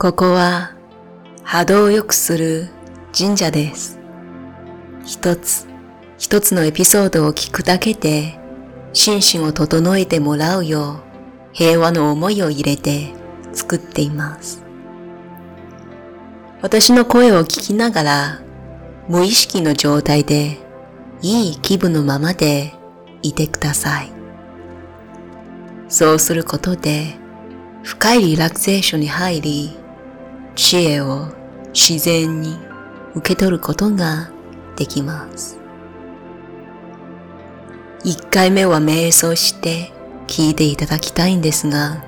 ここは波動を良くする神社です。一つ一つのエピソードを聞くだけで心身を整えてもらうよう平和の思いを入れて作っています。私の声を聞きながら無意識の状態でいい気分のままでいてください。そうすることで深いリラクゼーションに入り、知恵を自然に受け取ることができます。一回目は瞑想して聞いていただきたいんですが、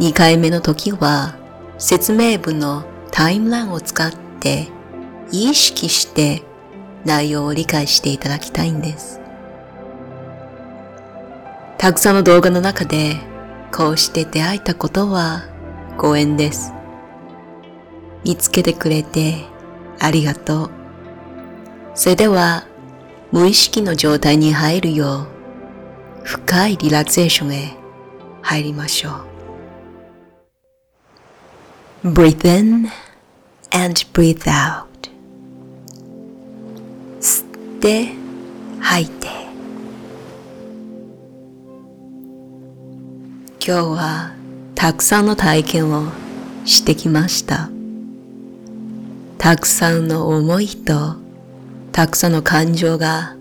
二回目の時は説明文のタイムラインを使って意識して内容を理解していただきたいんです。たくさんの動画の中でこうして出会えたことはご縁です。見つけてくれてありがとう。それでは無意識の状態に入るよう深いリラクゼーションへ入りましょう。Breathe in and breathe out. 吸って吐いて。今日はたくさんの体験をしてきました。たくさんの思いとたくさんの感情が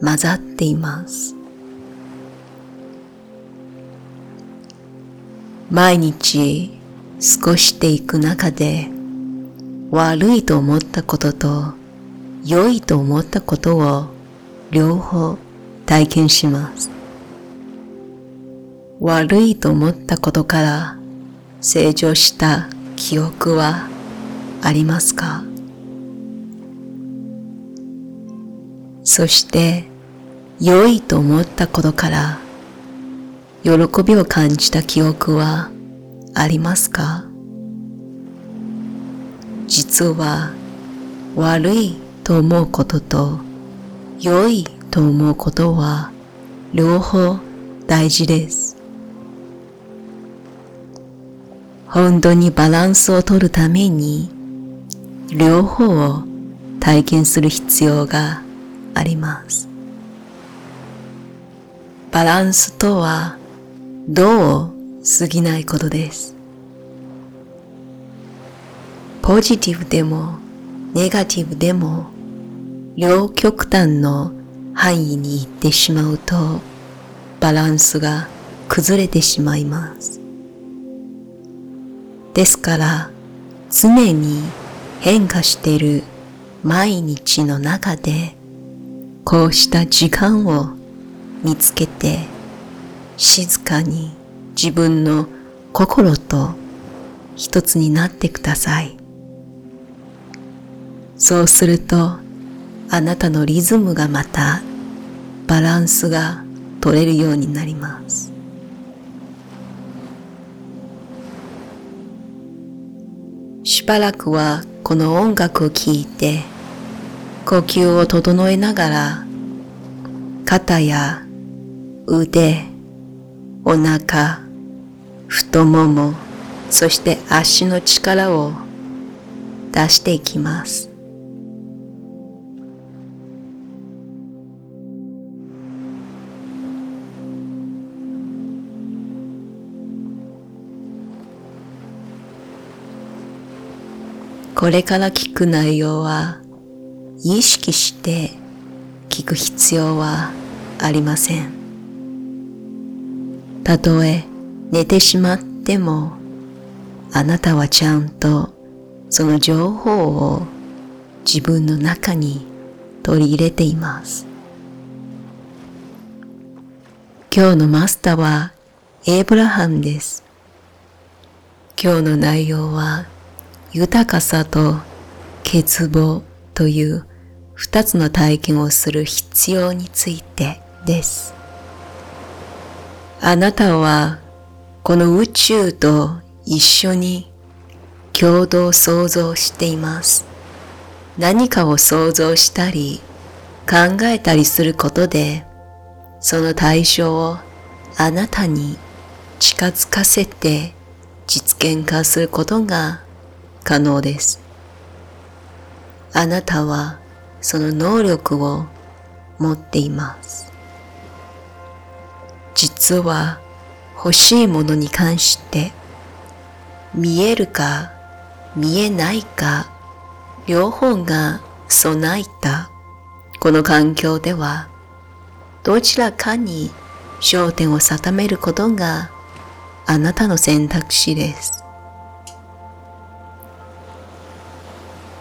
混ざっています。毎日過ごしていく中で悪いと思ったことと良いと思ったことを両方体験します。悪いと思ったことから成長した記憶はありますか？そして良いと思ったことから喜びを感じた記憶はありますか？実は悪いと思うことと良いと思うことは両方大事です。本当にバランスを取るために両方を体験する必要があります。バランスとはどう過ぎないことです。ポジティブでもネガティブでも両極端の範囲に行ってしまうとバランスが崩れてしまいます。ですから常に変化してる毎日の中でこうした時間を見つけて静かに自分の心と一つになってください。そうするとあなたのリズムがまたバランスが取れるようになります。しばらくはこの音楽を聴いて呼吸を整えながら肩や腕、お腹、太もも、そして足の力を出していきます。これから聞く内容は意識して聞く必要はありません。たとえ寝てしまってもあなたはちゃんとその情報を自分の中に取り入れています。今日のマスターはエイブラハムです。今日の内容は豊かさと欠乏という二つの体験をする必要についてです。あなたはこの宇宙と一緒に共同創造しています。何かを想像したり考えたりすることでその対象をあなたに近づかせて実現化することが可能です。あなたはその能力を持っています。実は欲しいものに関して見えるか見えないか両方が備えたこの環境ではどちらかに焦点を定めることがあなたの選択肢です。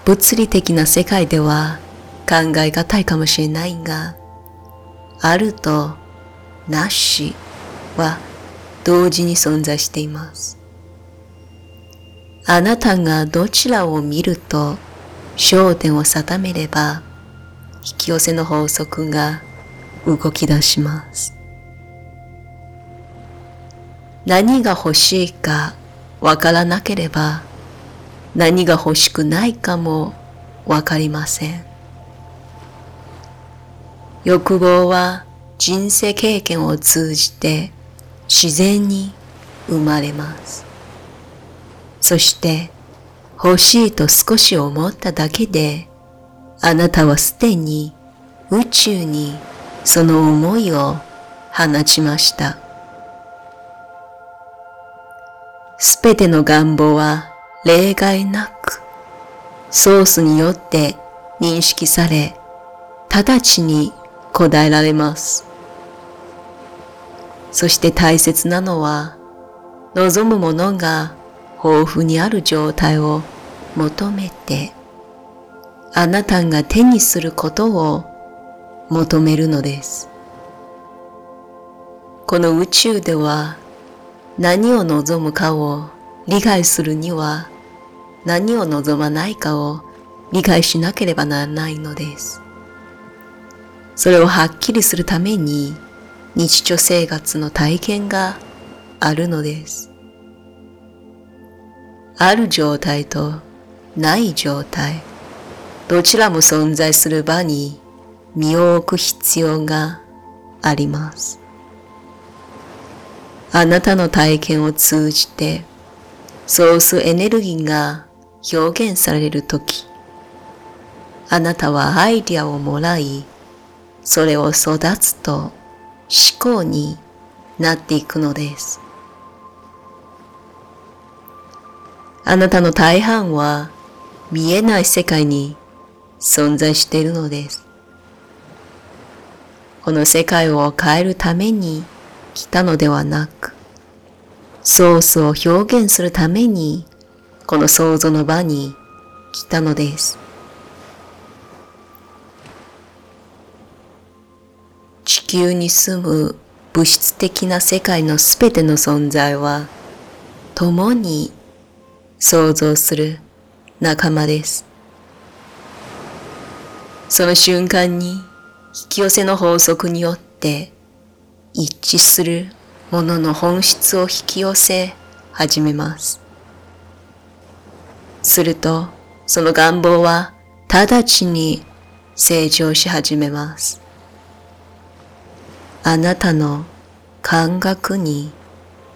物理的な世界では考えがたいかもしれないが、あるとなしは同時に存在しています。あなたがどちらを見ると焦点を定めれば引き寄せの法則が動き出します。何が欲しいかわからなければ何が欲しくないかもわかりません。欲望は人生経験を通じて自然に生まれます。そして欲しいと少し思っただけであなたはすでに宇宙にその思いを放ちました。すべての願望は例外なくソースによって認識され、直ちに答えられます。そして大切なのは、望むものが豊富にある状態を求めて、あなたが手にすることを求めるのです。この宇宙では何を望むかを理解するには何を望まないかを理解しなければならないのです。それをはっきりするために日常生活の体験があるのです。ある状態とない状態、どちらも存在する場に身を置く必要があります。あなたの体験を通じてソースエネルギーが表現されるとき、あなたはアイディアをもらい、それを育つと思考になっていくのです。あなたの大半は見えない世界に存在しているのです。この世界を変えるために来たのではなく、ソースを表現するためにこの想像の場に来たのです。地球に住む物質的な世界のすべての存在は共に想像する仲間です。その瞬間に引き寄せの法則によって一致するものの本質を引き寄せ始めます。すると、その願望は直ちに成長し始めます。あなたの感覚に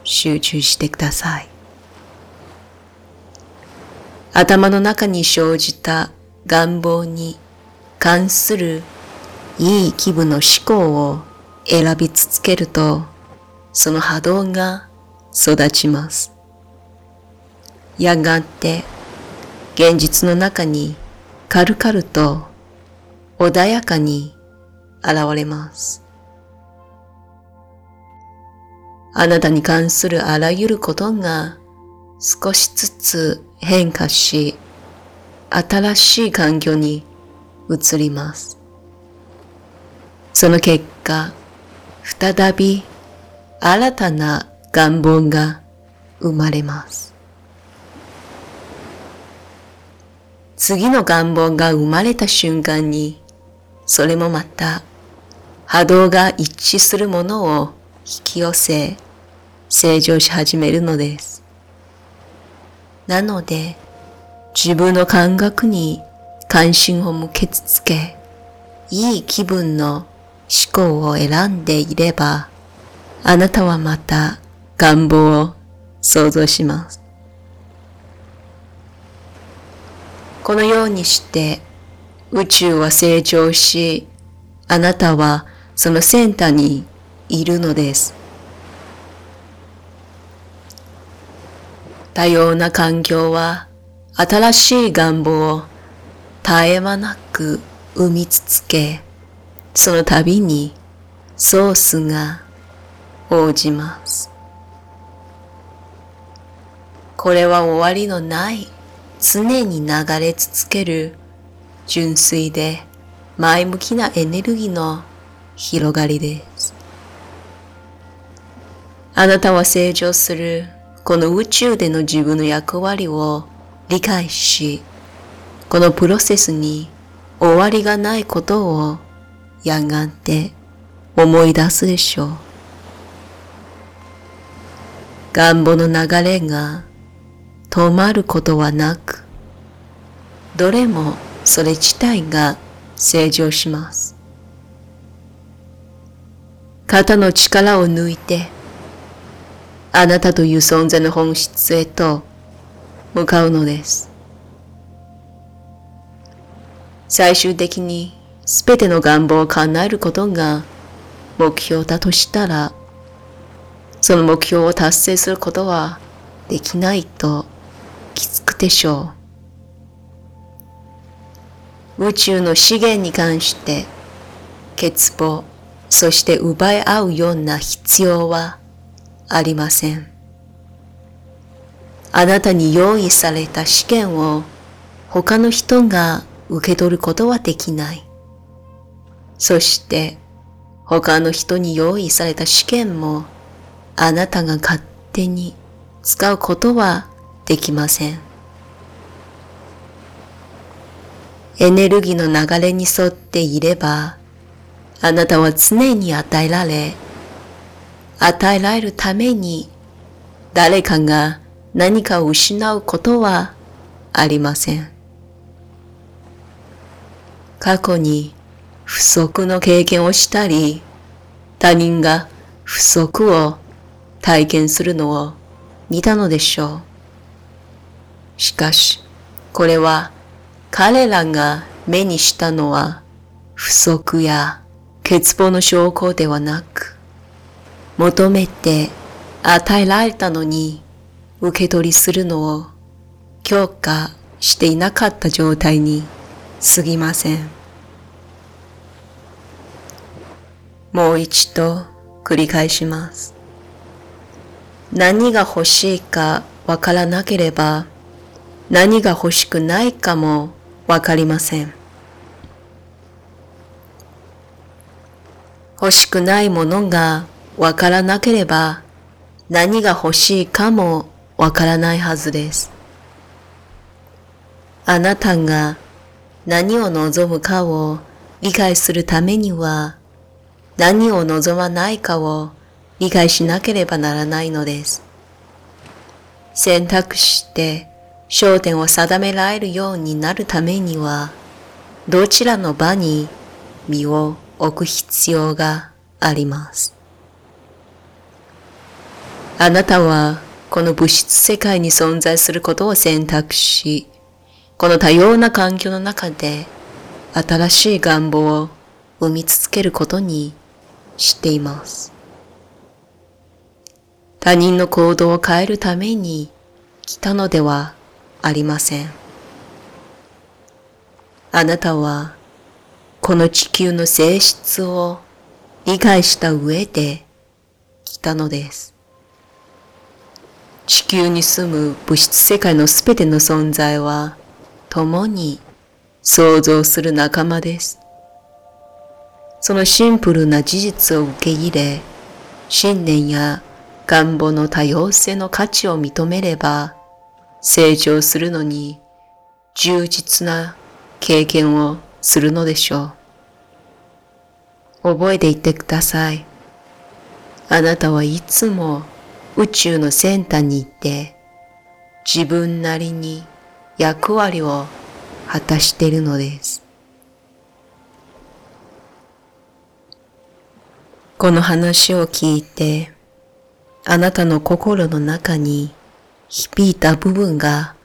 集中してください。頭の中に生じた願望に関するいい気分の思考を選び続けると、その波動が育ちます。やがて現実の中に軽々と穏やかに現れます。あなたに関するあらゆることが少しずつ変化し、新しい環境に移ります。その結果、再び新たな願望が生まれます。次の願望が生まれた瞬間に、それもまた波動が一致するものを引き寄せ、成長し始めるのです。なので、自分の感覚に関心を向けつけ、いい気分の思考を選んでいれば、あなたはまた願望を想像します。このようにして宇宙は成長し、あなたはそのセンターにいるのです。多様な環境は新しい願望を絶え間なく生み続け、その度にソースが応じます。これは終わりのない常に流れ続ける純粋で前向きなエネルギーの広がりです。あなたは成長するこの宇宙での自分の役割を理解し、このプロセスに終わりがないことをやがて思い出すでしょう。願望の流れが止まることはなく、どれもそれ自体が成長します。肩の力を抜いてあなたという存在の本質へと向かうのです。最終的にすべての願望を叶えることが目標だとしたら、その目標を達成することはできないときつくでしょう。宇宙の資源に関して欠乏、そして奪い合うような必要はありません。あなたに用意された試験を他の人が受け取ることはできない。そして他の人に用意された試験もあなたが勝手に使うことはできません。エネルギーの流れに沿っていれば、あなたは常に与えられ、与えられるために誰かが何かを失うことはありません。過去に不足の経験をしたり、他人が不足を体験するのを見たのでしょう。しかし、これは彼らが目にしたのは不足や欠乏の証拠ではなく、求めて与えられたのに受け取りするのを強化していなかった状態に過ぎません。もう一度繰り返します。何が欲しいかわからなければ何が欲しくないかもわかりません。欲しくないものがわからなければ何が欲しいかもわからないはずです。あなたが何を望むかを理解するためには何を望まないかを理解しなければならないのです。選択して焦点を定められるようになるためにはどちらの場に身を置く必要があります。あなたはこの物質世界に存在することを選択し、この多様な環境の中で新しい願望を生み続けることにしています。他人の行動を変えるために来たのではありません。あなたはこの地球の性質を理解した上で来たのです。地球に住む物質世界のすべての存在は共に想像する仲間です。そのシンプルな事実を受け入れ、信念や願望の多様性の価値を認めれば、成長するのに充実な経験をするのでしょう。覚えていてください。あなたはいつも宇宙の先端にいて自分なりに役割を果たしているのです。この話を聞いてあなたの心の中に響いた部分が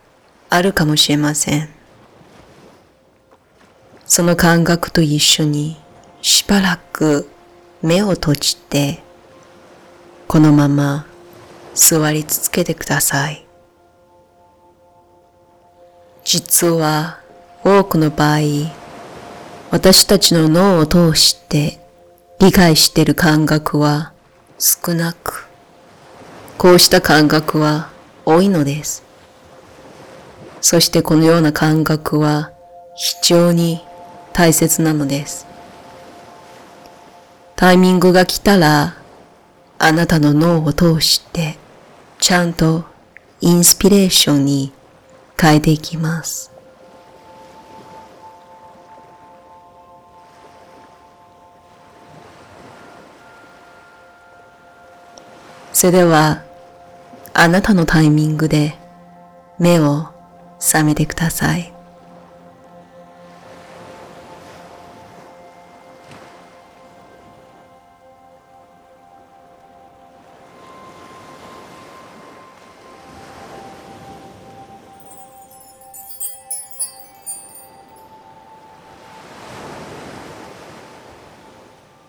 あるかもしれません。その感覚と一緒にしばらく目を閉じて、このまま座り続けてください。実は多くの場合、私たちの脳を通して理解している感覚は少なく、こうした感覚は多いのです。そしてこのような感覚は非常に大切なのです。タイミングが来たら、あなたの脳を通して、ちゃんとインスピレーションに変えていきます。それでは、あなたのタイミングで目を覚めてください。